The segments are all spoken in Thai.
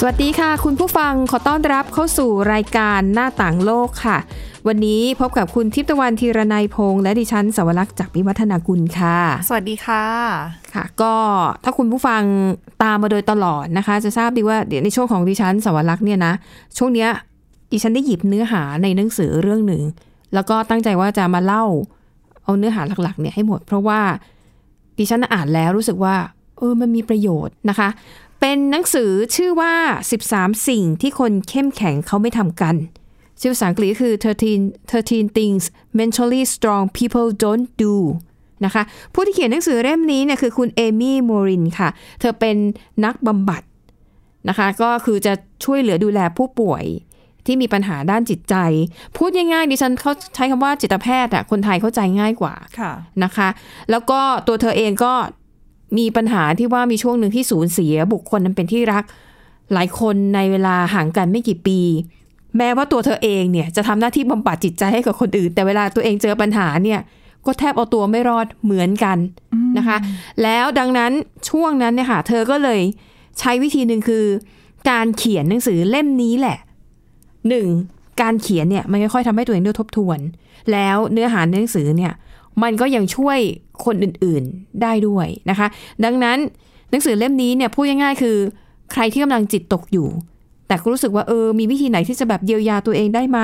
สวัสดีค่ะ คุณผู้ฟังขอต้อนรับเข้าสู่รายการหน้าต่างโลกค่ะ วันนี้พบกับคุณทิพย์ตะวันธีรนัยพงษ์และดิฉันสวรักษ์จากวิวัฒนากุลค่ะ สวัสดีค่ะค่ะ ก็ถ้าคุณผู้ฟังตามมาโดยตลอดนะคะ จะทราบดีว่าเดี๋ยวในช่วงของดิฉันสวรักษ์เนี่ยนะช่วงเนี้ยดิฉันได้หยิบเนื้อหาในหนังสือเรื่องหนึ่ง แล้วก็ตั้งใจว่าจะมาเล่า เอาเนื้อหาหลักๆเนี่ยให้หมด เพราะว่าดิฉันอ่านแล้วรู้สึกว่าเออมันมีประโยชน์นะคะ เป็นหนังสือชื่อว่า 13 สิ่งที่คนเข้มแข็งเขาไม่ทำกัน ชื่อภาษาอังกฤษคือ 13 13 things mentally strong people don't do นะคะ ผู้ที่เขียนหนังสือเล่มนี้เนี่ยคือคุณเอมี่โมรินค่ะ เธอเป็นนักบำบัดนะคะ ก็คือจะช่วยเหลือดูแลผู้ป่วยที่มีปัญหาด้านจิตใจ พูดง่ายๆดิฉันเขาใช้คำว่าจิตแพทย์อะคนไทยเข้าใจง่ายกว่าค่ะนะคะ แล้วก็ตัวเธอเองก็ มีปัญหาที่ว่ามีช่วงหนึ่งที่สูญเสียบุคคลนั้นเป็นที่รัก หลายคนในเวลาห่างกันไม่กี่ปี แม้ว่าตัวเธอเองเนี่ยจะทำหน้าที่บำบัดจิตใจให้กับคนอื่น แต่เวลาตัวเองเจอปัญหาเนี่ยก็แทบเอาตัวไม่รอดเหมือนกันนะคะ แล้วดังนั้นช่วงนั้นเนี่ยค่ะเธอก็เลยใช้วิธีหนึ่งคือ การเขียนหนังสือเล่มนี้แหละหนึ่งการเขียนเนี่ยมันค่อยๆทำให้ตัวเองได้ทบทวน แล้วเนื้อหาในหนังสือเนี่ย มันก็ยังช่วยคนอื่นๆได้ด้วยนะคะ ดังนั้นหนังสือเล่มนี้เนี่ยพูดง่ายๆคือ ใครที่กำลังจิตตกอยู่ แต่ก็รู้สึกว่าเออมีวิธีไหนที่จะแบบเยียวยาตัวเองได้ไหม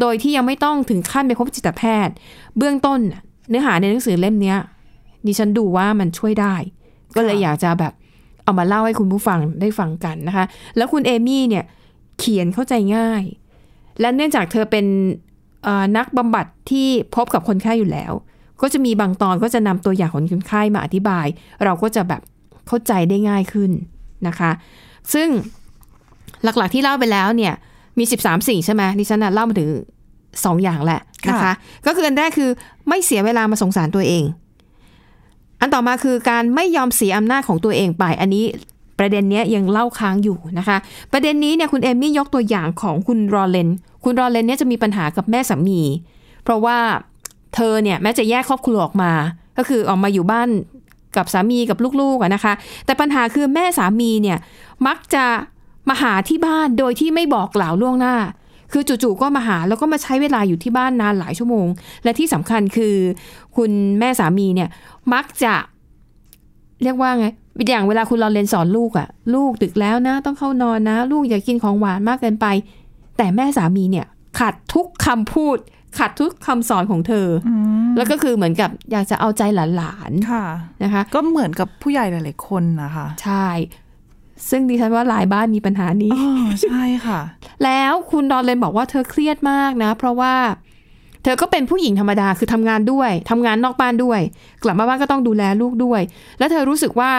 โดยที่ยังไม่ต้องถึงขั้นไปพบจิตแพทย์ เบื้องต้นเนื้อหาในหนังสือเล่มเนี้ยดิฉันดูว่ามันช่วยได้ ก็เลยอยากจะแบบเอามาเล่าให้คุณผู้ฟังได้ฟังกันนะคะ แล้วคุณเอมี่เนี่ยเขียนเข้าใจง่าย และเนื่องจากเธอเป็นนักบำบัดที่พบกับคนไข้อยู่แล้ว ก็จะมีบางตอนก็จะนำตัวอย่างของคนไข้มาอธิบาย เราก็จะแบบเข้าใจได้ง่ายขึ้นนะคะ ซึ่งหลักๆที่เล่าไปแล้วเนี่ยมี 13 สิ่งใช่ไหมดิฉันน่ะเล่ามาถึง2อย่างแหละนะคะค่ะก็คืออันแรกคือไม่เสียเวลามาสงสารตัวเอง อันต่อมาคือการไม่ยอมเสียอำนาจของตัวเองไป อันนี้ประเด็นเนี้ยยังเล่าค้างอยู่นะคะ ประเด็นนี้เนี่ยคุณเอมมี่ยกตัวอย่างของคุณรอเลน คุณรอเลนเนี่ยจะมีปัญหากับแม่สามี เพราะว่า เธอเนี่ยแม้จะแยกครอบครัวออกมา ก็คือออกมาอยู่บ้านกับสามีกับลูกๆนะคะ แต่ปัญหาคือแม่สามีเนี่ยมักจะมาหาที่บ้านโดยที่ไม่บอกกล่าวล่วงหน้า คือจู่ๆก็มาหาแล้วก็มาใช้เวลาอยู่ที่บ้านนานหลายชั่วโมง และที่สำคัญคือ คุณแม่สามีเนี่ยมักจะเรียกว่าไงอย่างเวลาคุณรอเรียนสอนลูกอะลูกดึกแล้วนะ ต้องเข้านอนนะ ลูกอย่ากินของหวานมากเกินไป แต่แม่สามีเนี่ยขัดทุกคำพูด ขัดทุกคำสอนของเธออแล้วก็คือเหมือนกับอยากจะเอาใจหลานค่ะๆนะคะ ก็เหมือนกับผู้ใหญ่หลายๆคนนะคะ ใช่ ซึ่งดิฉันว่าหลายบ้านมีปัญหานี้อ๋อใช่ค่ะ แล้วคุณดอนเลนบอกว่าเธอเครียดมากนะ เพราะว่า เธอก็เป็นผู้หญิงธรรมดาคือทำงานด้วยทำงานนอกบ้านด้วย กลับมาบ้านก็ต้องดูแลลูกด้วย แล้วเธอรู้สึกว่า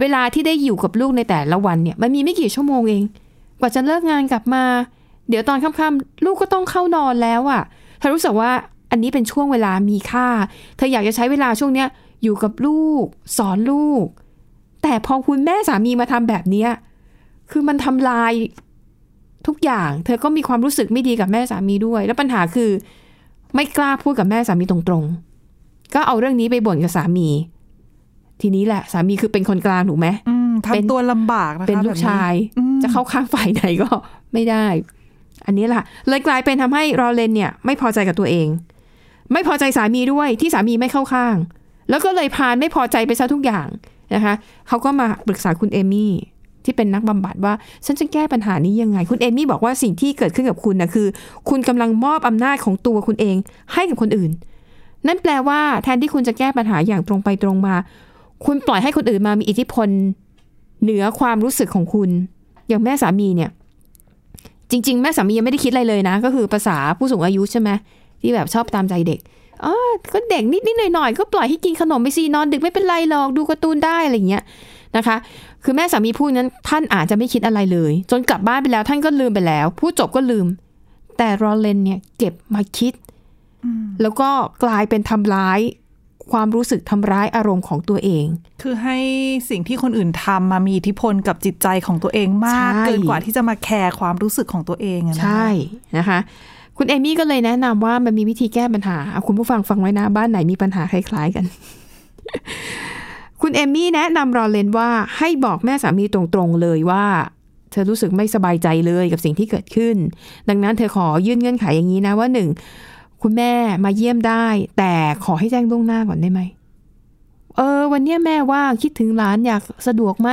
เวลาที่ได้อยู่กับลูกในแต่ละวันเนี่ย มันมีไม่กี่ชั่วโมงเอง กว่าจะเลิกงานกลับมา เดี๋ยวตอนค่ำๆลูกก็ต้องเข้านอนแล้วอะ่ะเธอรู้สึกว่าอันนี้เป็นช่วงเวลามีค่า เธออยากจะใช้เวลาช่วงเนี้ยอยู่กับลูก สอนลูก แต่พอคุณแม่สามีมาทำแบบเนี้ยคือมันทำลายทุกอย่าง เธอก็มีความรู้สึกไม่ดีกับแม่สามีด้วย แล้วปัญหาคือ ไม่กล้าพูดกับแม่สามีตรงๆ ก็เอาเรื่องนี้ไปบ่นกับสามี ทีนี้แหละ สามีคือเป็นคนกลางถูกไหมอืมเป็นทำตัวลำบากนะคะเป็นลูกชายแบบนี้อืมจะเข้าข้างฝ่ายไหนก็ไม่ได้ อันนี้แหละเลยกลายเป็นทำให้รอเลนเนี่ยไม่พอใจกับตัวเอง ไม่พอใจสามีด้วยที่สามีไม่เข้าข้าง แล้วก็เลยพานไม่พอใจไปซะทุกอย่างนะคะเขาก็มาปรึกษาคุณเอมี่ที่เป็นนักบำบัดว่าฉันจะแก้ปัญหานี้ยังไง คุณเอมี่บอกว่าสิ่งที่เกิดขึ้นกับคุณนะคือ คุณกำลังมอบอำนาจของตัวคุณเองให้กับคนอื่น นั่นแปลว่าแทนที่คุณจะแก้ปัญหาอย่างตรงไปตรงมา คุณปล่อยให้คนอื่นมามีอิทธิพล เหนือความรู้สึกของคุณ อย่างแม่สามีเนี่ย จริง ๆ แม่สามียังไม่ได้คิดอะไรเลยนะ ก็คือภาษาผู้สูงอายุใช่ไหมที่แบบชอบตามใจเด็กอ๋อก็เด็กนิดๆหน่อยๆก็ปล่อยให้กินขนมไปสินอนดึกไม่เป็นไรหรอกดูการ์ตูนได้อะไรอย่างเงี้ยนะคะ คือแม่สามีพูดนั้นท่านอาจจะไม่คิดอะไรเลย จนกลับบ้านไปแล้วท่านก็ลืมไปแล้วพูดจบก็ลืม แต่รอเลนเนี่ยเก็บมาคิด แล้วก็กลายเป็นทำร้าย ความรู้สึกทำร้ายอารมณ์ของตัวเอง คือให้สิ่งที่คนอื่นทำมามีอิทธิพลกับจิตใจของตัวเองมากใช่เกินกว่าที่จะมาแคร์ความรู้สึกของตัวเองอะนะคะใช่นะคะ คุณเอมี่ก็เลยแนะนำว่ามันมีวิธีแก้ปัญหาเอาคุณผู้ฟังฟังไว้นะบ้านไหนมีปัญหาคล้าย ๆกัน คุณเอมี่แนะนำรอเลนว่าให้บอกแม่สามีตรงๆเลยว่าเธอรู้สึกไม่สบายใจเลยกับสิ่งที่เกิดขึ้น ดังนั้นเธอขอยื่นเงื่อนไขอย่างนี้นะว่าหนึ่ง คุณแม่มาเยี่ยมได้ แต่ขอให้แจ้งล่วงหน้าก่อนได้ไหมเออ วันเนี้ยแม่ว่างคิดถึงหลานอยากสะดวกไหม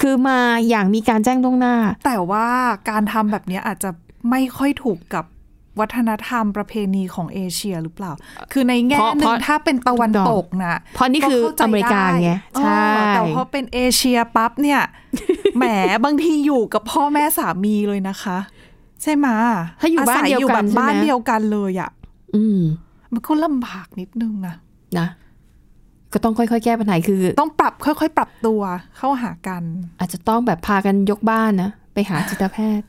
คือมาอย่างมีการแจ้งล่วงหน้า แต่ว่าการทำแบบเนี้ยอาจจะไม่ค่อยถูกกับวัฒนธรรมประเพณีของเอเชียหรือเปล่า คือในแง่เพราะหนึ่เพงราะถ้าเป็นตะวันตกนะเพราะนี่คือก็ข้ใจอเมริกาไงด้ใช่เออแต่พอเป็นเอเชียปั๊บเนี่ย แหมบางทีอยู่กับพ่อแม่สามีเลยนะคะ ใช่ไหมะถ้าอยู่บ้านศัเดียวอยู่กัแบนบใช่ไหมบ้านเดียวกันเลยอะอืม มันก็ลำบากนิดนึงนะนะก็ต้องค่อยๆ แก้ปัญหาคือ ต้องปรับค่อยๆ ปรับตัวเข้าหากัน อาจจะต้องแบบพากันยกบ้านนะไปหาจิตแพทย์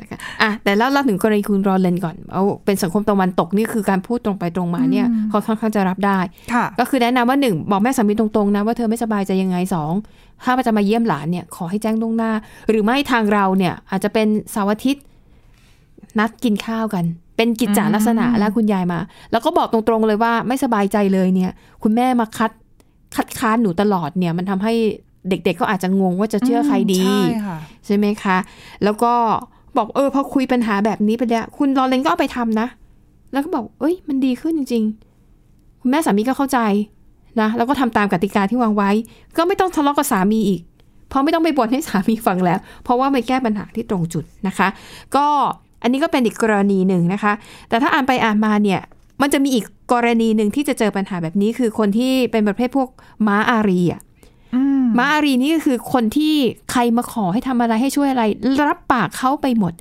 นะคะอะแต่แล้วเราถึงกรณีคุณรอเลนก่อนเอาเป็นสังคมตะวันตกนี่คือการพูดตรงไปตรงมาเนี่ยอืมเขาค่อนข้างจะรับได้ค่ะก็คือแนะนำว่าหนึ่งบอกแม่สามีตรงๆนะว่าเธอไม่สบายใจยังไงสองถ้าจะมาเยี่ยมหลานเนี่ยขอให้แจ้งล่วงหน้า หรือไม่ทางเราเนี่ยอาจจะเป็นเสาร์อาทิตย์ นัดกินข้าวกัน เป็นกิจจาลักษณะอืมแล้วคุณยายมา แล้วก็บอกตรงๆเลยว่าไม่สบายใจเลยเนี่ย คุณแม่มาคัดคัดค้านหนูตลอดเนี่ย มันทำให้เด็กๆก็อาจจะงงว่าจะเชื่อใครดีใช่ค่ะใช่ไหมคะ แล้วก็บอกเออพอคุยปัญหาแบบนี้ไปแล้วคุณลอเรนก็เอาไปทำนะ แล้วก็บอก เอ้ย มันดีขึ้นจริง ๆ คุณแม่สามีก็เข้าใจนะแล้วก็ทำตามกติกาที่วางไว้ ก็ไม่ต้องทะเลาะกับสามีอีก เพราะไม่ต้องไปบ่นให้สามีฟังแล้ว เพราะว่าไม่แก้ปัญหาที่ตรงจุดนะคะ ก็ อันนี้ก็เป็นอีกกรณีหนึ่งนะคะ แต่ถ้าอ่านไปอ่านมาเนี่ยมันจะมีอีกกรณีหนึ่งที่จะเจอปัญหาแบบนี้คือคนที่เป็นประเภทพวกม้าอารีอะอืมม้าอารีนี่ก็คือคนที่ใครมาขอให้ทำอะไรให้ช่วยอะไร รับปากเขาไปหมด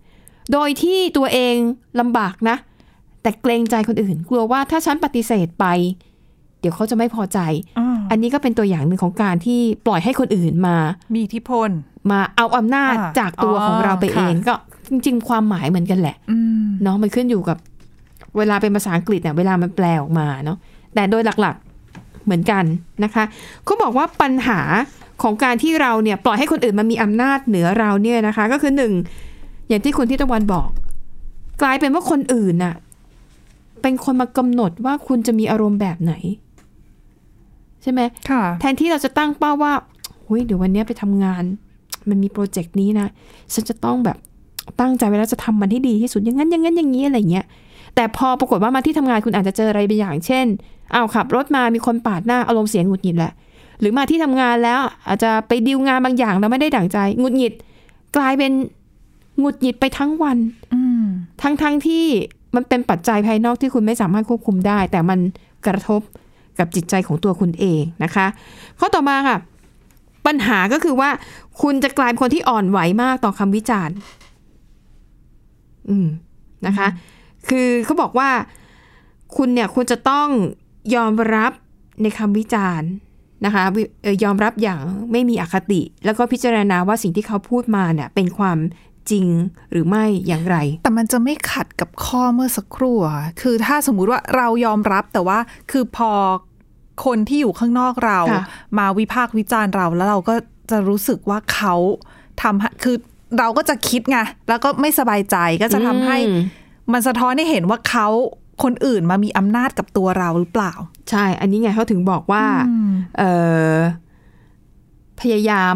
โดยที่ตัวเองลำบากนะ แต่เกรงใจคนอื่น กลัวว่าถ้าฉันปฏิเสธไป เดี๋ยวเขาจะไม่พอใจ อ่าอันนี้ก็เป็นตัวอย่างหนึ่งของการที่ปล่อยให้คนอื่นมา มีอิทธิพล มาเอาอำนาจอ่าจากตัวอ๋อของเราไปเองค่ะก็จริง ๆ ความหมายเหมือนกันแหละอืมเนาะมันขึ้นอยู่กับ เวลาเป็นภาษาอังกฤษเนี่ยเวลามันแปลออกมาเนาะแต่โดยหลักๆเหมือนกันนะคะเขาบอกว่าปัญหาของการที่เราเนี่ยปล่อยให้คนอื่นมามีอำนาจเหนือเราเนี่ยนะคะ ก็คือหนึ่งอย่างที่คุณที่ตะวันบอก กลายเป็นว่าคนอื่นน่ะ เป็นคนมากำหนดว่าคุณจะมีอารมณ์แบบไหน ใช่ไหมค่ะแทนที่เราจะตั้งเป้าว่าเฮ้ยเดี๋ยววันเนี้ยไปทำงาน มันมีโปรเจกต์นี้นะฉันจะต้องแบบตั้งใจไว้แล้วจะทำมันให้ดีที่สุดอย่างนั้นอย่างนั้นอย่างนี้อะไรเงี้ยแต่พอปรากฏว่ามาที่ทำงานคุณอาจจะเจออะไรบางอย่าง เช่นอ้าวขับรถมามีคนปาดหน้าอารมณ์เสียหงุดหงิดแหละ หรือมาที่ทำงานแล้วอาจจะไปดีลงานบางอย่างแล้วไม่ได้ดั่งใจหงุดหงิด กลายเป็นหงุดหงิดไปทั้งวันอืมทั้งทั้งที่มันเป็นปัจจัยภายนอกที่คุณไม่สามารถควบคุมได้ แต่มันกระทบ กับจิตใจของตัวคุณเองนะคะ ข้อต่อมาค่ะ ปัญหาก็คือว่า คุณจะกลายเป็นคนที่อ่อนไหวมากต่อคำวิจารณ์ อืมนะคะ คือเขาบอกว่า คุณเนี่ยคุณจะต้องยอมรับในคำวิจารณ์นะคะยอมรับอย่างไม่มีอคติ แล้วก็พิจารณาว่าสิ่งที่เขาพูดมาเนี่ยเป็นความ จริงหรือไม่อย่างไร แต่มันจะไม่ขัดกับข้อเมื่อสักครู่อะค่ะคือถ้าสมมุติว่าเรายอมรับแต่ว่าคือพอคนที่อยู่ข้างนอกเราค่ะมาวิพากษ์วิจารณ์เราแล้วเราก็จะรู้สึกว่าเขาทำให้คือเราก็จะคิดไงแล้วก็ไม่สบายใจก็จะทำให้อืมมันสะท้อนให้เห็นว่าเขาคนอื่นมามีอำนาจกับตัวเราหรือเปล่า ใช่ อันนี้ไงเขาถึงบอกว่าอืมเออพยายาม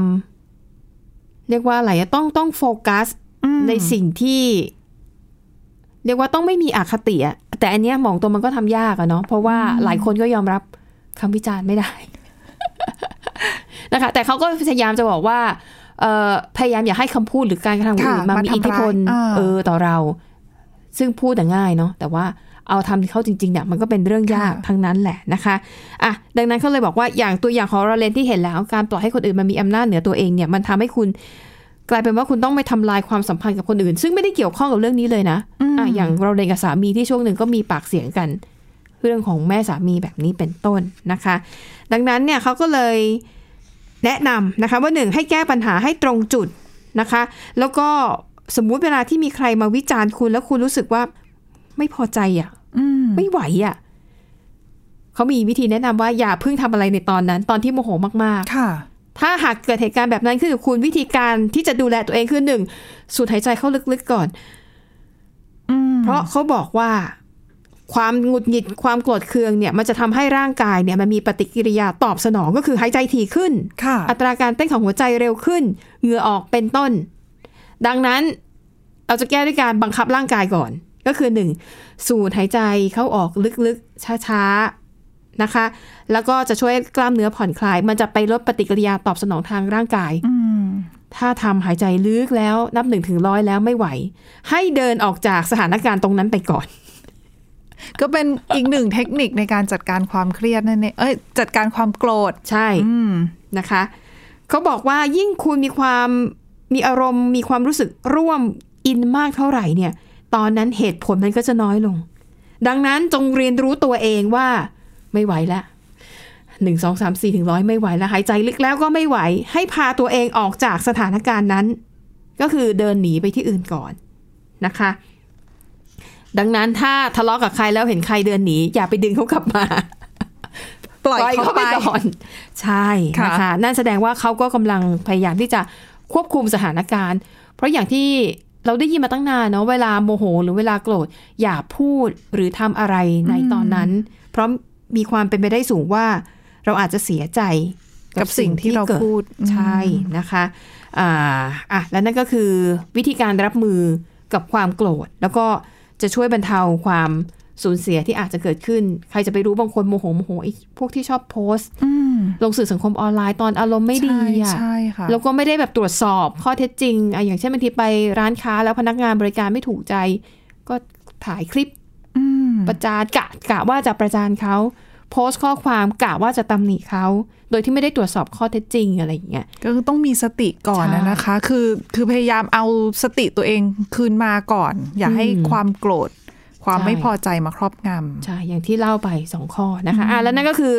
เรียกว่าอะไรอะต้องต้องโฟกัสอืมในสิ่งที่ เรียกว่าต้องไม่มีอคติอะแต่อันเนี้ยมองตัวมันก็ทำยากอะเนาะเพราะว่าหลายคนก็ยอมรับคำวิจารณ์ไม่ได้นะคะ แต่เขาก็พยายามจะบอกว่าเออพยายามอย่าให้คำพูดหรือการกระทำของคนอื่นค่ะมามามีทำอิทธิพลร้ายอ่าเออต่อเรา ซึ่งพูดแต่ง่ายเนาะแต่ว่า เอาทำเข้าจริงๆเนี่ยมันก็เป็นเรื่องยากทั้งนั้นแหละนะคะอะดังนั้นเขาเลยบอกว่าอย่างตัวอย่างของเราเลนที่เห็นแล้ว การปล่อยให้คนอื่นมามีอำนาจเหนือตัวเองเนี่ยมันทำให้คุณกลายเป็นว่าคุณต้องไปทำลายความสัมพันธ์กับคนอื่น ซึ่งไม่ได้เกี่ยวข้องกับเรื่องนี้เลยนะอะอย่างเราเรียนกับสามีที่ช่วงหนึ่งก็มีปากเสียงกัน เรื่องของแม่สามีแบบนี้เป็นต้นนะคะ ดังนั้นเนี่ยเขาก็เลยแนะนำนะคะว่าหนึ่งให้แก้ปัญหาให้ตรงจุดนะคะ แล้วก็สมมุติเวลาที่มีใครมาวิจารณ์คุณแล้วคุณรู้สึกว่าไม่พอใจอะอืม ไม่ไหวอะเขามีวิธีแนะนำว่าอย่าเพิ่งทำอะไรในตอนนั้น ตอนที่โมโหมากค่ะๆถ้าหากเกิดเหตุการณ์แบบนั้นขึ้นกับคุณวิธีการที่จะดูแลตัวเองคือหนึ่งสูดหายใจเข้าลึกๆก่อนอืมเพราะเขาบอกว่า ความหงุดหงิดความโกรธเคืองเนี่ย มันจะทำให้ร่างกายเนี่ย มันมีปฏิกิริยาตอบสนองก็คือหายใจถี่ขึ้นค่ะอัตราการเต้นของหัวใจเร็วขึ้น เหงื่อออกเป็นต้น ดังนั้นเราจะแก้ด้วยการบังคับร่างกายก่อน ก็คือหนึ่งสูดหายใจเข้าออกลึกๆ ช้าๆ นะคะ แล้วก็จะช่วยกล้ามเนื้อผ่อนคลาย มันจะไปลดปฏิกิริยาตอบสนองทางร่างกายอืมถ้าทำหายใจลึกแล้วนับหนึ่งถึงร้อยแล้วไม่ไหว ให้เดินออกจากสถานการณ์ตรงนั้นไปก่อน ก็เป็นอีกหนึ่งเทคนิคในการจัดการความเครียดนั่นเองเอ้ยจัดการความโกรธใช่อืมนะคะ เขาบอกว่ายิ่งคุณมีความมีอารมณ์มีความรู้สึกร่วมอินมากเท่าไหร่เนี่ย ตอนนั้นเหตุผลมันก็จะน้อยลง ดังนั้นจงเรียนรู้ตัวเองว่าไม่ไหวแล้วหนึ่งสองสามสี่ถึงร้อยไม่ไหวแล้วหายใจลึกแล้วก็ไม่ไหว ให้พาตัวเองออกจากสถานการณ์นั้น ก็คือเดินหนีไปที่อื่นก่อนนะคะ ดังนั้นถ้าทะเลาะกับใครแล้วเห็นใครเดินหนีอย่าไปดึงเขากลับมา ปล่อยเขาไปก่อนใช่ค่ะนะคะนั่นแสดงว่าเขาก็กำลังพยายามที่จะควบคุมสถานการณ์ เพราะอย่างที่ เราได้ยินมาตั้งนานเนาะเวลาโมโห หรือเวลาโกรธอย่าพูดหรือทำอะไรในตอนนั้น เพราะมีความเป็นไปได้สูงว่า เราอาจจะเสียใจกับสิ่งที่เรากิพูดใช่นะคะอ่าอะและนั่นก็คือวิธีการรับมือกับความโกรธ แล้วก็จะช่วยบรรเทาความ สูญเสียที่อาจจะเกิดขึ้น ใครจะไปรู้บางคนโมโหโมโหไอ้พวกที่ชอบโพสต์อืมลงสื่อสังคมออนไลน์ตอนอารมณ์ไม่ดีใช่อะใช่ค่ะแล้วก็ไม่ได้แบบตรวจสอบข้อเท็จจริงอะอย่างเช่นบางทีไปร้านค้าแล้วพนักงานบริการไม่ถูกใจ ก็ถ่ายคลิปอืมประจานกะกะว่าจะประจานเขาโพสต์ข้อความกะว่าจะตำหนิเขา โดยที่ไม่ได้ตรวจสอบข้อเท็จจริงอะไรอย่างเงี้ยก็คือต้องมีสติก่อนใช่นะนะคะ คือคือพยายามเอาสติตัวเองคืนมาก่อน อย่าให้อืมความโกรธ ความใช่ไม่พอใจมาครอบงใช่อย่างที่เล่าไปสองข้อนะคะอะแล้วนั่นก็คือ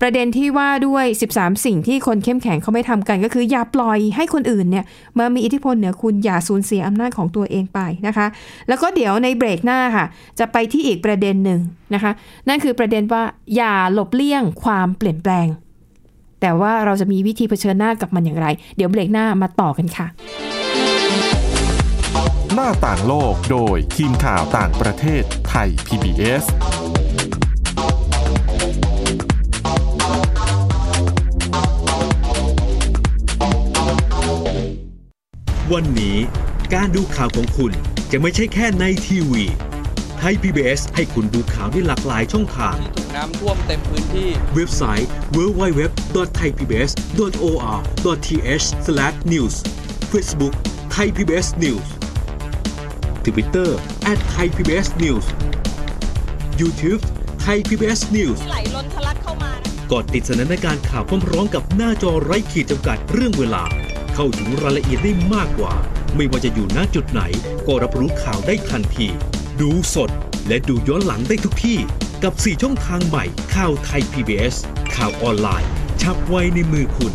ประเด็นที่ว่าด้วย 13 สิ่งที่คนเข้มแข็งเขาไม่ทำกัน ก็คืออย่าปล่อยให้คนอื่นเนี่ยมามีอิทธิพลเหนือคุณอย่าสูญเสียอำนาจของตัวเองไปนะคะ แล้วก็เดี๋ยวในเบรกหน้าค่ะ จะไปที่อีกประเด็นหนึ่งนะคะ นั่นคือประเด็นว่าอย่าหลบเลี่ยงความเปลี่ยนแปลง แต่ว่าเราจะมีวิธีเผชิญหน้ากับมันอย่างไร เดี๋ยวเบรกหน้ามาต่อกันค่ะ หน้าต่างโลกโดยทีมข่าวต่างประเทศไทย PBS วันนี้การดูข่าวของคุณจะไม่ใช่แค่ในทีวีไทย PBS ให้คุณดูข่าวได้หลากหลายช่องทาง ถูกน้ำท่วมเต็มพื้นที่ เว็บไซต์ www.thaipbs.or.th/news Facebook Thai PBS News Twitter @thaipbsnews YouTube Thai PBS News ไหลล้นทะลักเข้ามานะกดติดสนันในการข่าวพร้อมๆกับหน้าจอไร้ขีดจำกัดเรื่องเวลา เข้าถึงรายละเอียดได้มากกว่า ไม่ว่าจะอยู่ณจุดไหน ก็รับรู้ข่าวได้ทันที ดูสด และดูย้อนหลังได้ทุกที่ กับ 4 ช่องทางใหม่ข่าวไทย PBS ข่าวออนไลน์ ชับไว้ในมือคุณ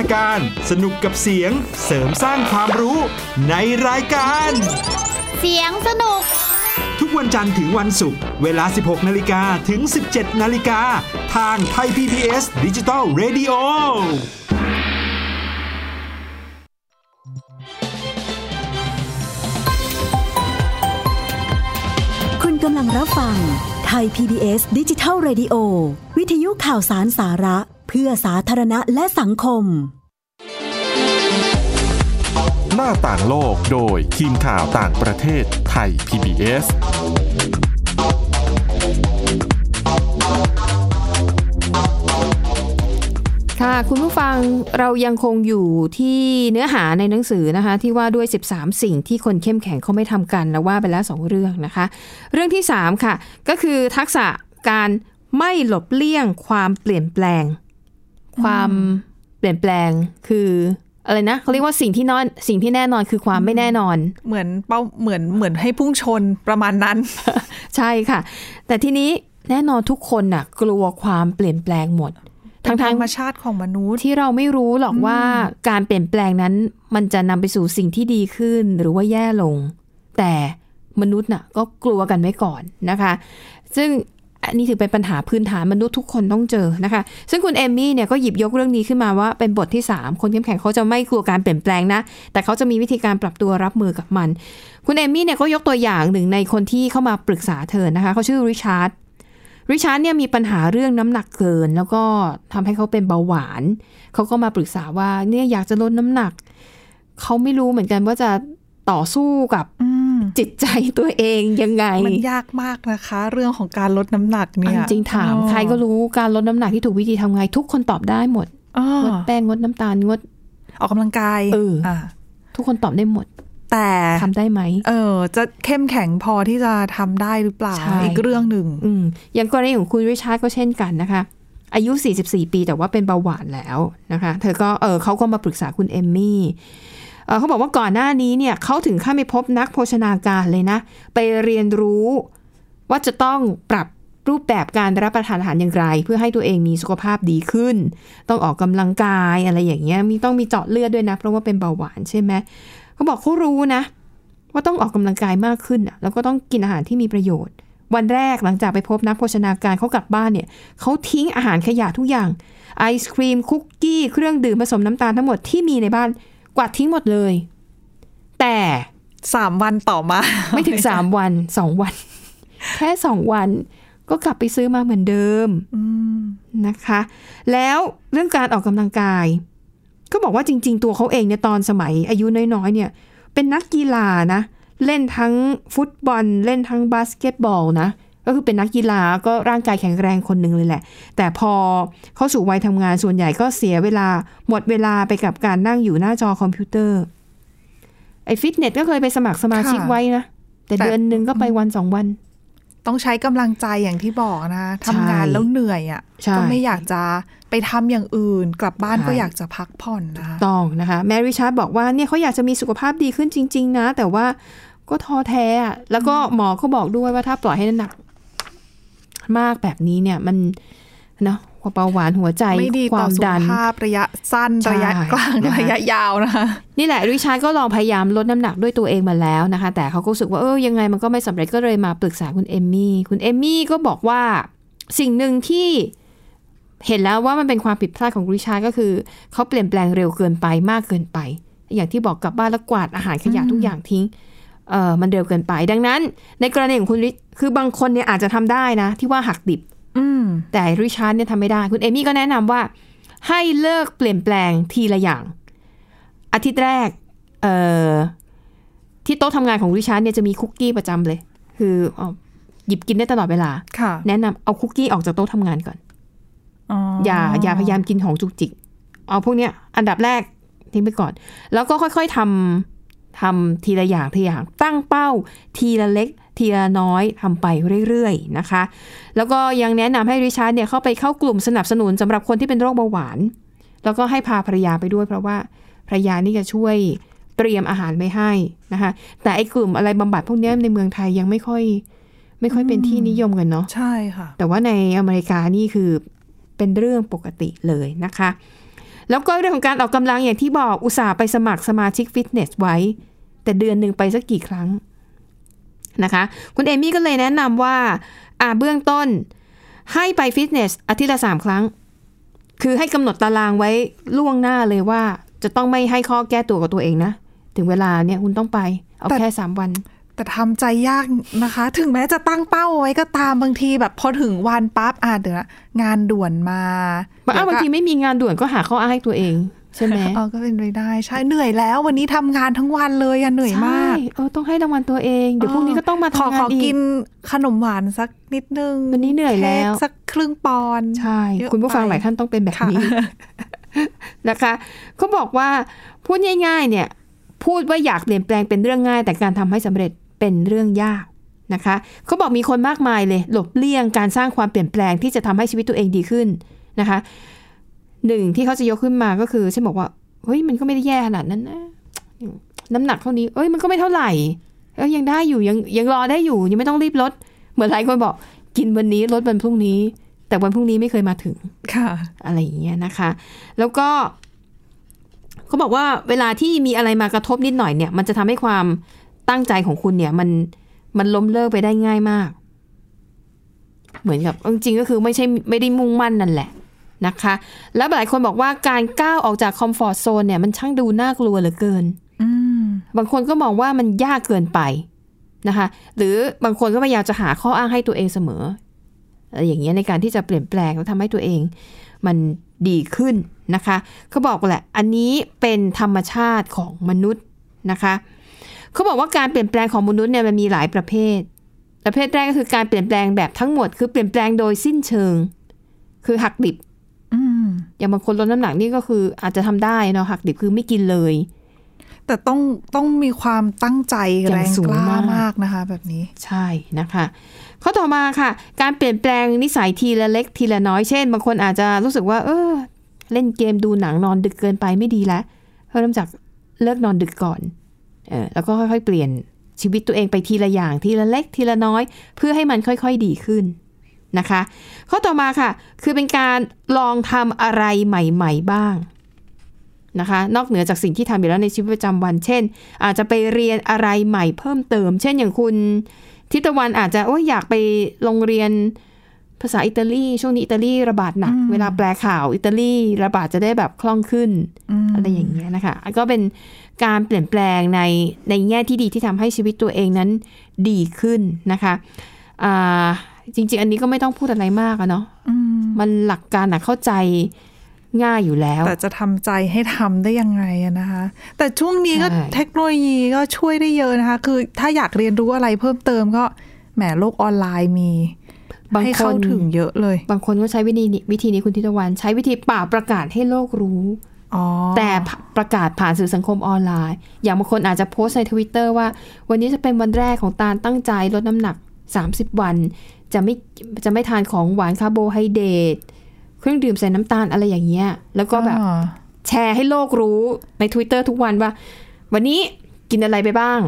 นตนาการ สนุกกับเสียง เสริมสร้างความรู้ในรายการ เสียงสนุก ทุกวันจันทร์ถึงวันศุกร์เวลา 16 นาฬิกาถึง 17 นาฬิกา ทางไทย PBS Digital Radio คุณกำลังรับฟังไทย PBS ดิจิทัล Radio วิทยุข่าวสารสาระ เพื่อสาธารณะและสังคม หน้าต่างโลกโดยทีมข่าวต่างประเทศไทย PBS ค่ะค่ะ คุณผู้ฟังเรายังคงอยู่ที่เนื้อหาในหนังสือนะคะ ที่ว่าด้วย 13 สิ่งที่คนเข้มแข็งเขาไม่ทำกันแล้วว่าไปแล้วสองเรื่องนะคะ เรื่องที่ 3 ค่ะ ก็คือทักษะการไม่หลบเลี่ยงความเปลี่ยนแปลง ความเปลี่ยนแปลงคืออะไรนะเขาเรียกว่าสิ่งที่นอนสิ่งที่แน่นอนคือความไม่แน่นอน เหมือนเป้าเหมือนเหมือนให้พุ่งชนประมาณนั้น ใช่ค่ะ แต่ทีนี้แน่นอนทุกคนน่ะ กลัวความเปลี่ยนแปลงหมดทั้งธทารงรมชาติของมนุษย์ที่เราไม่รู้หรอกว่าการเปลี่ยนแปลงนั้น มันจะนำไปสู่สิ่งที่ดีขึ้นหรือว่าแย่ลง แต่มนุษย์น่ะก็กลัวกันไว้ก่อนนะคะ ซึ่ง อันนี้ถือเป็นปัญหาพื้นฐานมนุษย์ทุกคนต้องเจอนะคะ ซึ่งคุณเอมมี่เนี่ยก็หยิบยกเรื่องนี้ขึ้นมาว่าเป็นบทที่ 3 คนเข้มแข็งเขาจะไม่กลัวการเปลี่ยนแปลงนะ แต่เขาจะมีวิธีการปรับตัวรับมือกับมัน คุณเอมมี่เนี่ยก็ยกตัวอย่างหนึ่งในคนที่เข้ามาปรึกษาเธอนะคะ เขาชื่อริชาร์ด ริชาร์ดเนี่ยมีปัญหาเรื่องน้ำหนักเกิน แล้วก็ทำให้เขาเป็นเบาหวาน เขาก็มาปรึกษาว่าเนี่ยอยากจะลดน้ำหนัก เขาไม่รู้เหมือนกันว่าจะต่อสู้กับ จิตใจตัวเงยังไง มันยากมากนะคะ เรื่องของการลดน้ำหนักเนี่ยจริงๆถามใครก็รู้การลดน้ำหนักที่ถูกวิธีทำไง ทุกคนตอบได้หมดอ๋องดแป้งงดน้ำตาลงด ออกกำลังกายเอออ่าทุกคนตอบได้หมด แต่ทำได้ไหมเออ จะเข้มแข็งพอที่จะทำได้หรือเปล่าใช่อีกเรื่องหนึ่งอืมอย่างกรณีของคุณริชาร์ดก็เช่นกันนะคะอายุ 44 ปีแต่ว่าเป็นเบาหวานแล้วนะคะ เธอก็เออเขาก็มาปรึกษาคุณเอมมี่ เขาบอกว่าก่อนหน้านี้เนี่ยเขาถึงขั้นไปพบนักโภชนาการเลยนะ ไปเรียนรู้ว่าจะต้องปรับรูปแบบการรับประทานอาหารอย่างไร เพื่อให้ตัวเองมีสุขภาพดีขึ้น ต้องออกกำลังกายอะไรอย่างเงี้ยมีต้องมีเจาะเลือดด้วยนะ เพราะว่าเป็นเบาหวานใช่ไหมเขาบอกเขารู้นะ ว่าต้องออกกำลังกายมากขึ้นแล้วก็ต้องกินอาหารที่มีประโยชน์ วันแรกหลังจากไปพบนักโภชนาการเขากลับบ้านเนี่ยเขาทิ้งอาหารขยะทุกอย่างไอศครีมคุกกี้เครื่องดื่มผสมน้ำตาลทั้งหมดที่มีในบ้าน กวาดทิ้งหมดเลย แต่สามวันต่อมา ไม่ถึงสามวันสองวัน แค่สองวันก็กลับไปซื้อมาเหมือนเดิมอืมนะคะ แล้วเรื่องการออกกำลังกาย ก็บอกว่าจริง ๆ ตัวเขาเองเนี่ยตอนสมัยอายุน้อยๆเนี่ย เป็นนักกีฬานะ เล่นทั้งฟุตบอล เล่นทั้งบาสเกตบอลนะ ก็คือเป็นนักกีฬาก็ร่างกายแข็งแรงคนหนึ่งเลยแหละ แต่พอเข้าสู่วัยทำงานส่วนใหญ่ก็เสียเวลาหมดเวลาไปกับการนั่งอยู่หน้าจอคอมพิวเตอร์ไอ้ฟิตเนสก็เคยไปสมัครสมาชิกไว้นะ แต่เดือนหนึ่งก็ไปวันสองวัน ต้องใช้กำลังใจอย่างที่บอกนะทำงานแล้วเหนื่อยอะใช่ก็ไม่อยากจะไปทำอย่างอื่น กลับบ้านใช่ก็อยากจะพักผ่อนนะคะต้องนะคะ แมรี่ชาร์ดบอกว่าเนี่ยเขาอยากจะมีสุขภาพดีขึ้นจริง ๆ นะ แต่ว่าก็ท้อแท้อะแล้วก็หมอเขาบอกด้วยว่าถ้าปล่อยให้น้ำหนัก มากแบบนี้เนี่ยมันเนาะความเบาหวานหัวใจไม่ดีคต่อวามสุขดันภาพระยะสั้นใช่ระยะกลางนะคะระยะยาวนะคะนี่แหละริชาร์ดก็ลองพยายามลดน้ำหนักด้วยตัวเองมาแล้วนะคะ แต่เขาก็รู้สึกว่าเออยังไงมันก็ไม่สำเร็จก็เลยมาปรึกษาคุณเอมมี่คุณเอมมี่ก็บอกว่าสิ่งหนึ่งที่เห็นแล้วว่ามันเป็นความผิดพลาดของริชาร์ดก็คือเขาเปลี่ยนแปลงเร็วเกินไปมากเกินไป อย่างที่บอกกลับบ้านแล้วกวาดอาหารขยะทุกอย่างทิ้ง เออมันเร็วเกินไป ดังนั้น ในกรณีของคุณริคือบางคนเนี่ยอาจจะทำได้นะ ที่ว่าหักดิบ อืมแต่ริชาร์ดเนี่ยทำไม่ได้ คุณเอมี่ก็แนะนำว่า ให้เลิกเปลี่ยนแปลงทีละอย่าง อาทิตย์แรก เอ่อที่โต๊ะทำงานของริชาร์ดเนี่ยจะมีคุกกี้ประจำเลย คือเอาหยิบกินได้ตลอดเวลาค่ะแนะนำเอาคุกกี้ออกจากโต๊ะทำงานก่อนอ๋ออย่าอย่าพยายามกินของจุกจิก เอาพวกเนี้ย อันดับแรกทิ้งไปก่อน แล้วก็ค่อยๆทำ ทำทีละอย่างทีละอย่างตั้งเป้า ทีละเล็ก ทีละน้อยทำไปเรื่อยๆนะคะ แล้วก็ยังแนะนำให้ริชาร์ดเนี่ยเข้าไปเข้ากลุ่มสนับสนุนสำหรับคนที่เป็นโรคเบาหวาน แล้วก็ให้พาภรรยาไปด้วยเพราะว่าภรรยานี่จะช่วยเตรียมอาหารไว้ให้นะคะแต่ไอ้กลุ่มอะไรบำบัดพวกเนี้ยในเมืองไทยยังไม่ค่อย ไม่ค่อยเป็นที่นิยมกันเนาะใช่ค่ะ แต่ว่าในอเมริกานี่คือเป็นเรื่องปกติเลยนะคะ แล้วก็เรื่องของการออกกำลังอย่างที่บอกอุตส่าห์ไปสมัครสมาชิกฟิตเนสไว้ แต่เดือนหนึ่งไปสักกี่ครั้งนะคะ คุณเอมี่ก็เลยแนะนำว่าอ่าเบื้องต้นให้ไปฟิตเนสอาทิตย์ละสามครั้ง คือให้กำหนดตารางไว้ล่วงหน้าเลยว่า จะต้องไม่ให้ข้อแก้ตัวกับตัวเองนะ ถึงเวลาเนี่ยคุณต้องไป เอาแค่สามวัน แต่ทำใจยากนะคะ ถึงแม้จะตั้งเป้าไว้ก็ตามบางทีแบบพอถึงวันปั๊บอะเดี๋ยวนะงานด่วนมาบางบางทีไม่มีงานด่วนก็หาข้ออ้างให้ตัวเองใช่ไหมเออก็เป็นไปได้ใช่เหนื่อยแล้ว วันนี้ทำงานทั้งวันเลยอะเหนื่อยมากใช่เออต้องให้รางวัลตัวเอง เดี๋ยวพรุ่งนี้ก็ต้องมาขอทำงาขนออีกิกนขนมหวานสักนิดนึงวันนี้เหนื่อยแล้วค้กสักครึ่งปอนด์ใช่เยอะคุณผู้ฟังไปหลายท่านต้องเป็นแบบค่ะนี้นะคะเขาบอกว่าพูดง่าย ๆ เนี่ย พูดว่าอยากเปลี่ยนแปลงเป็นเรื่องง่าย แต่การทำให้สำเร็จ เป็นเรื่องยากนะคะเขาบอกมีคนมากมายเลย หลบเลี่ยงการสร้างความเปลี่ยนแปลงที่จะทำให้ชีวิตตัวเองดีขึ้นนะคะหนึ่งที่เขาจะยกขึ้นมาก็คือฉันบอกว่าเฮ้ยมันก็ไม่ได้แย่ขนาดนั้นนะน้ำหนักเท่านี้เอ้ยมันก็ไม่เท่าไหร่เอ้ยยังได้อยู่ยังยังรอได้อยู่ยังไม่ต้องรีบลด เหมือนหลายคนบอก กินวันนี้ลดวันพรุ่งนี้ แต่วันพรุ่งนี้ไม่เคยมาถึงค่ะ อะไรอย่างเงี้ยนะคะ แล้วก็เขาบอกว่าเวลาที่มีอะไรมากระทบนิดหน่อยเนี่ย มันจะทำให้ความ ตั้งใจของคุณเนี่ย มันมันล้มเลิกไปได้ง่ายมาก เหมือนกับจริงๆก็คือไม่ใช่ไม่ได้มุ่งมั่นนั่นแหละนะคะ แล้วหลายคนบอกว่าการก้าวออกจากคอมฟอร์ทโซนเนี่ยมันช่างดูน่ากลัวเหลือเกินอืมบางคนก็มองว่ามันยากเกินไปนะคะ หรือบางคนก็พยายามจะหาข้ออ้างให้ตัวเองเสมออะไรอย่างเงี้ยในการที่จะเปลี่ยนแปลงแล้วทำให้ตัวเอง มันดีขึ้นนะคะเขาบอกแหละ อันนี้เป็นธรรมชาติของมนุษย์นะคะ เขาบอกว่าการเปลี่ยนแปลงของมนุษย์เนี่ยมันมีหลายประเภท ประเภทแรกก็คือการเปลี่ยนแปลงแบบทั้งหมด คือเปลี่ยนแปลงโดยสิ้นเชิง คือหักดิบอืมอย่างบางคนลดน้ำหนักนี่ก็คืออาจจะทำได้เนาะหักดิบคือไม่กินเลย แต่ต้องต้องมีความตั้งใจอย่างแรงสูงกล้ามากมากนะคะ แบบนี้ใช่นะคะข้อต่อมาค่ะ การเปลี่ยนแปลงนิสัยทีละเล็กทีละน้อยเช่น บางคนอาจจะรู้สึกว่า เออ เล่นเกมดูหนังนอนดึกเกินไปไม่ดีแล้วเริ่มจากเลิกนอนดึกก่อนเออ แล้วก็ค่อยๆ เปลี่ยนชีวิตตัวเองไปทีละอย่างทีละเล็กทีละน้อย เพื่อให้มันค่อยๆดีขึ้นนะคะ ข้อต่อมาค่ะ คือเป็นการลองทำอะไรใหม่ ๆบ้างนะคะ นอกเหนือจากสิ่งที่ทำอยู่แล้วในชีวิตประจำวัน เช่น อาจจะไปเรียนอะไรใหม่เพิ่มเติม เช่นอย่างคุณทิตวันอาจจะโอ้ยอยากไปโรงเรียนภาษาอิตาลี ช่วงนี้อิตาลีระบาดหนัก เวลาแปลข่าวอิตาลีระบาดจะได้แบบคล่องขึ้นอืมอะไรอย่างเงี้ยนะคะ ก็เป็น การเปลี่ยนแปลงในในแง่ที่ดีที่ทำให้ชีวิตตัวเองนั้นดีขึ้นนะคะอ่าจริง ๆ อันนี้ก็ไม่ต้องพูดอะไรมากอะเนาะอืมมันหลักการอะเข้าใจง่ายอยู่แล้ว แต่จะทำใจให้ทำได้ยังไงอะนะคะ แต่ช่วงนี้ก็ใช่เทคโนโลยีก็ช่วยได้เยอะนะคะ คือถ้าอยากเรียนรู้อะไรเพิ่มเติมก็แหมโลกออนไลน์มีบางให้คเข้านถึงเยอะเลย บางคนก็ใช้วิธีนี้วิธีนี้คุณทิตวัน ใช้วิธีป่าบประกาศให้โลกรู้อ๋อ แต่ผประกาศผ่านสื่อสังคมออนไลน์ อย่างบางคนอาจจะโพสต์ในทวิตเตอร์ว่า วันนี้จะเป็นวันแรกของตาลตั้งใจลดน้ำหนัก 30 วัน จะไม่จะไม่ทานของหวานคาร์โบไฮเดรตเครื่องดื่มใส่น้ำตาลอะไรอย่างเงี้ย แล้วก็แบบอ่าแชร์ให้โลกรู้ใน Twitter ทุกวันว่า วันนี้กินอะไรไปบ้าง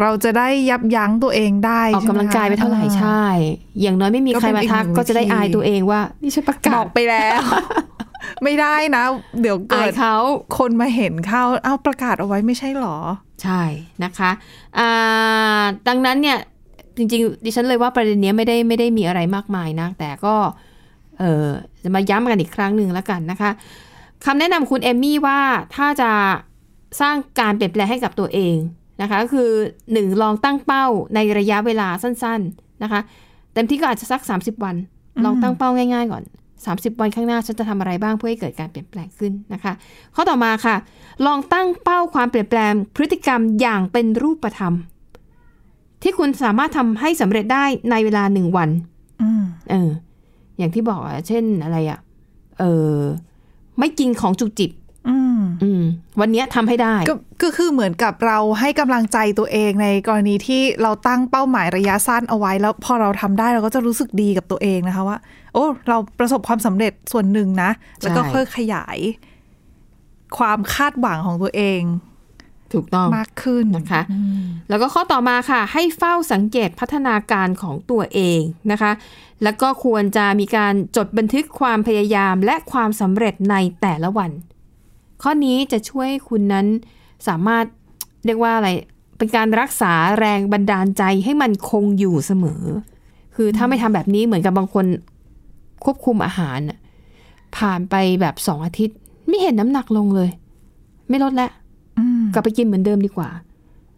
เราจะได้ยับยั้งตัวเองได้ออกกำลังกายไปเท่าไหร่ช่มคะใช่ อย่างน้อยไม่มีก็ใครเป็นมาอีกทักหนึ่งก็จะได้วิธีอายตัวเองว่า นี่ฉันประบกาอศกไปแล้ว ไม่ได้นะ เดี๋ยวอาเกิยดเขาคนมาเห็นเข้าเอ้าประกาศเอาไว้ไม่ใช่หรอ ใช่นะคะอ่าดังนั้นเนี่ยจริงๆ ดิฉันเลยว่าประเด็นเนี้ยไม่ได้ไม่ได้มีอะไรมากมายนะแต่ก็เออจะมาย้ำกันอีกครั้งหนึ่งแล้วกันนะคะคำแนะนำคุณเอมมี่ว่าถ้าจะสร้างการเปลี่ยนแปลงให้กับตัวเองนะคะก็คือหนึ่งลองตั้งเป้าในระยะเวลาสั้น ๆนะคะเต็มที่ก็อาจจะสัก 30 วัน ลองตั้งเป้าง่าย ๆ ก่อน 30 วันข้างหน้าฉันจะทำอะไรบ้างเพื่อให้เกิดการเปลี่ยนแปลงขึ้นนะคะ ข้อต่อมาค่ะ ลองตั้งเป้าความเปลี่ยนแปลงพฤติกรรมอย่างเป็นรูปธรรม ที่คุณสามารถทำให้สำเร็จได้ในเวลาหนึ่งวันอืมเออ อย่างที่บอกอะเช่นอะไรอะเออไม่กินของจุกจิบอืมอืม วันเนี้ยทำให้ได้ก็ก็คือเหมือนกับเราให้กำลังใจตัวเองในกรณีที่เราตั้งเป้าหมายระยะสั้นเอาไว้ แล้วพอเราทำได้เราก็จะรู้สึกดีกับตัวเองนะคะว่า โอ้ เราประสบความสำเร็จส่วนหนึ่งนะ แล้วก็ใช่ค่อยขยาย ความคาดหวังของตัวเองถูกต้องมากขึ้นนะคะ แล้วก็ข้อต่อมาค่ะ ให้เฝ้าสังเกตพัฒนาการของตัวเองนะคะ แล้วก็ควรจะมีการจดบันทึกความพยายามและความสำเร็จในแต่ละวัน ข้อนี้จะช่วยให้คุณนั้นสามารถเรียกว่าอะไร เป็นการรักษาแรงบันดาลใจให้มันคงอยู่เสมอ คือถ้าไม่ทำแบบนี้เหมือนกับบางคนควบคุมอาหารน่ะผ่านไปแบบสองอาทิตย์ ไม่เห็นน้ำหนักลงเลย ไม่ลดแล้วอืมกลับไปกินเหมือนเดิมดีกว่า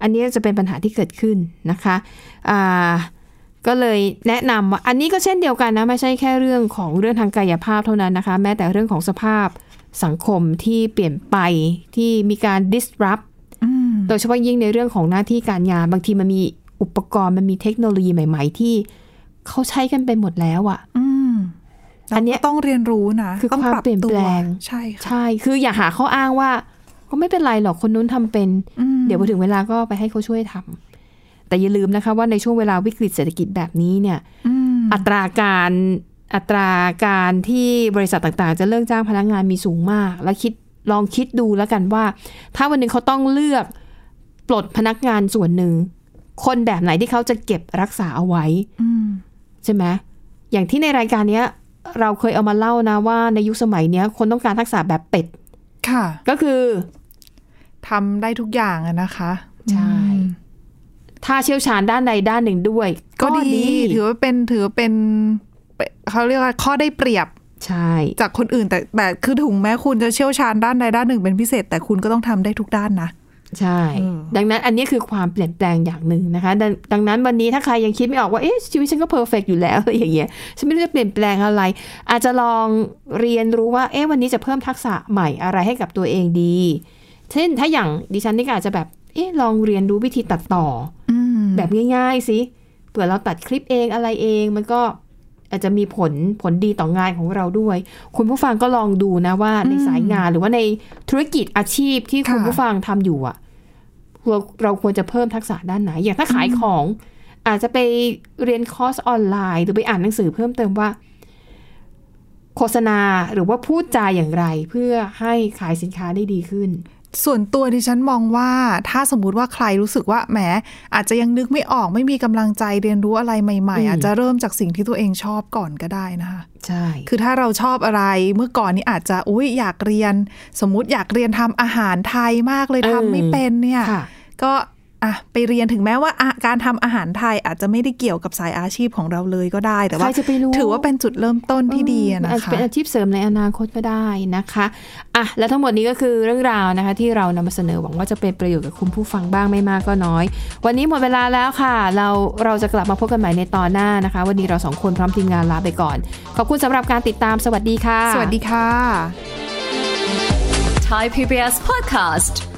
อันนี้จะเป็นปัญหาที่เกิดขึ้นนะคะอ่าก็เลยแนะนำว่าอันนี้ก็เช่นเดียวกันนะ ไม่ใช่แค่เรื่องของเรื่องทางกายภาพเท่านั้นนะคะ แม้แต่เรื่องของสภาพ สังคมที่เปลี่ยนไปที่มีการ disrupt อืมโดยเฉพาะยิ่งในเรื่องของหน้าที่การงาน บางทีมันมีอุปกรณ์มันมีเทคโนโลยีใหม่ ๆ ที่เขาใช้กันไปหมดแล้วอะอืมอันเนี้ยเราก็ต้องเรียนรู้นะคือต้องความปรับเปลี่ยนตัวแปลงใช่ค่ะใช่ คืออย่าหาข้ออ้างว่า ก็ไม่เป็นไรหรอกคนนู้นทำเป็นอืมเดี๋ยวพอถึงเวลาก็ไปให้เขาช่วยทำแต่อย่าลืมนะคะว่าในช่วงเวลาวิกฤตเศรษฐกิจแบบนี้เนี่ยอืมอัตราการ อัตราการที่บริษัทต่างๆ จะเลิกจ้างพนักงานมีสูงมาก แล้วคิดลองคิดดูแล้วกันว่า ถ้าวันหนึ่งเขาต้องเลือกปลดพนักงานส่วนหนึ่ง คนแบบไหนที่เขาจะเก็บรักษาเอาไว้อืมใช่ไหมอย่างที่ในรายการเนี้ย เราเคยเอามาเล่านะว่าในยุคสมัยเนี้ย คนต้องการทักษะแบบเป็ด ค่ะ ก็คือทำได้ทุกอย่างอะนะคะ ใช่อืมถ้าเชี่ยวชาญด้านใดด้านหนึ่งด้วย ก็ดี ถือว่าเป็นถือว่าเป็น เขาเรียกว่าข้อได้เปรียบใช่ จากคนอื่นแต่แต่คือถึงแม้คุณจะเชี่ยวชาญด้านใดด้านหนึ่งเป็นพิเศษ แต่คุณก็ต้องทำได้ทุกด้านนะ ใช่อืมดังนั้นอันนี้คือความเปลี่ยนแปลงอย่างหนึ่งนะคะดงดังนั้นวันนี้ถ้าใครยังคิดไม่ออกว่าเอ๊ะชีวิตฉันก็เพอร์เฟกอยู่แล้วอะไรอย่างเงี้ยฉันไม่รู้จะเปลี่ยนแปลงอะไร อาจจะลองเรียนรู้ว่าเอ๊ะวันนี้จะเพิ่มทักษะใหม่อะไรให้กับตัวเองดี เช่นถ้าอย่างดิฉันนี่ก็อาจจะแบบเอ๊ะลองเรียนรู้วิธีตัดต่ออืมแบบง่ายๆสิเผื่อเราตัดคลิปเองอะไรเองมันก็ อาจจะมีผลผลดีต่องานของเราด้วย คุณผู้ฟังก็ลองดูนะว่าในสายงานหรือว่าในธุรกิจอาชีพที่คุณผู้ฟังทำอยู่อะเราเราควรจะเพิ่มทักษะด้านไหน อย่างถ้าขายของ อาจจะไปเรียนคอร์สออนไลน์ หรือไปอ่านหนังสือเพิ่มเติมว่า โฆษณาหรือว่าพูดจาอย่างไร เพื่อให้ขายสินค้าได้ดีขึ้น ส่วนตัวดิฉันมองว่าถ้าสมมติว่าใครรู้สึกว่าแหมอาจจะยังนึกไม่ออกไม่มีกำลังใจเรียนรู้อะไรใหม่อืมๆอาจจะเริ่มจากสิ่งที่ตัวเองชอบก่อนก็ได้นะคะใช่ คือถ้าเราชอบอะไรเมื่อก่อนนี้อาจจะอุ้ยอยากเรียน สมมุติอยากเรียนทำอาหารไทยมากเลยทำไม่เป็นเนี่ยค่ะก็ อะไปเรียนถึงแม้ว่าอะการทำอาหารไทยอาจจะไม่ได้เกี่ยวกับสายอาชีพของเราเลยก็ได้ แต่ใคว่ารจะไปรู้ถือว่าเป็นจุดเริ่มต้นที่ดีอะเออนะอาจจคะเป็นอาชีพเสริมในอนาคตก็ได้นะคะอะและทั้งหมดนี้ก็คือเรื่องราวนะคะ ที่เรานำมาเสนอหวังว่าจะเป็นประโยชน์กับคุณผู้ฟังบ้างไม่มากก็น้อย วันนี้หมดเวลาแล้วค่ะ เราเราจะกลับมาพบกันใหม่ในตอนหน้านะคะ วันนี้เราสองคนพร้อมทีมงานลาไปก่อน ขอบคุณสำหรับการติดตามสวัสดีค่ะ สวัสดีค่ะ Thai PBS podcast.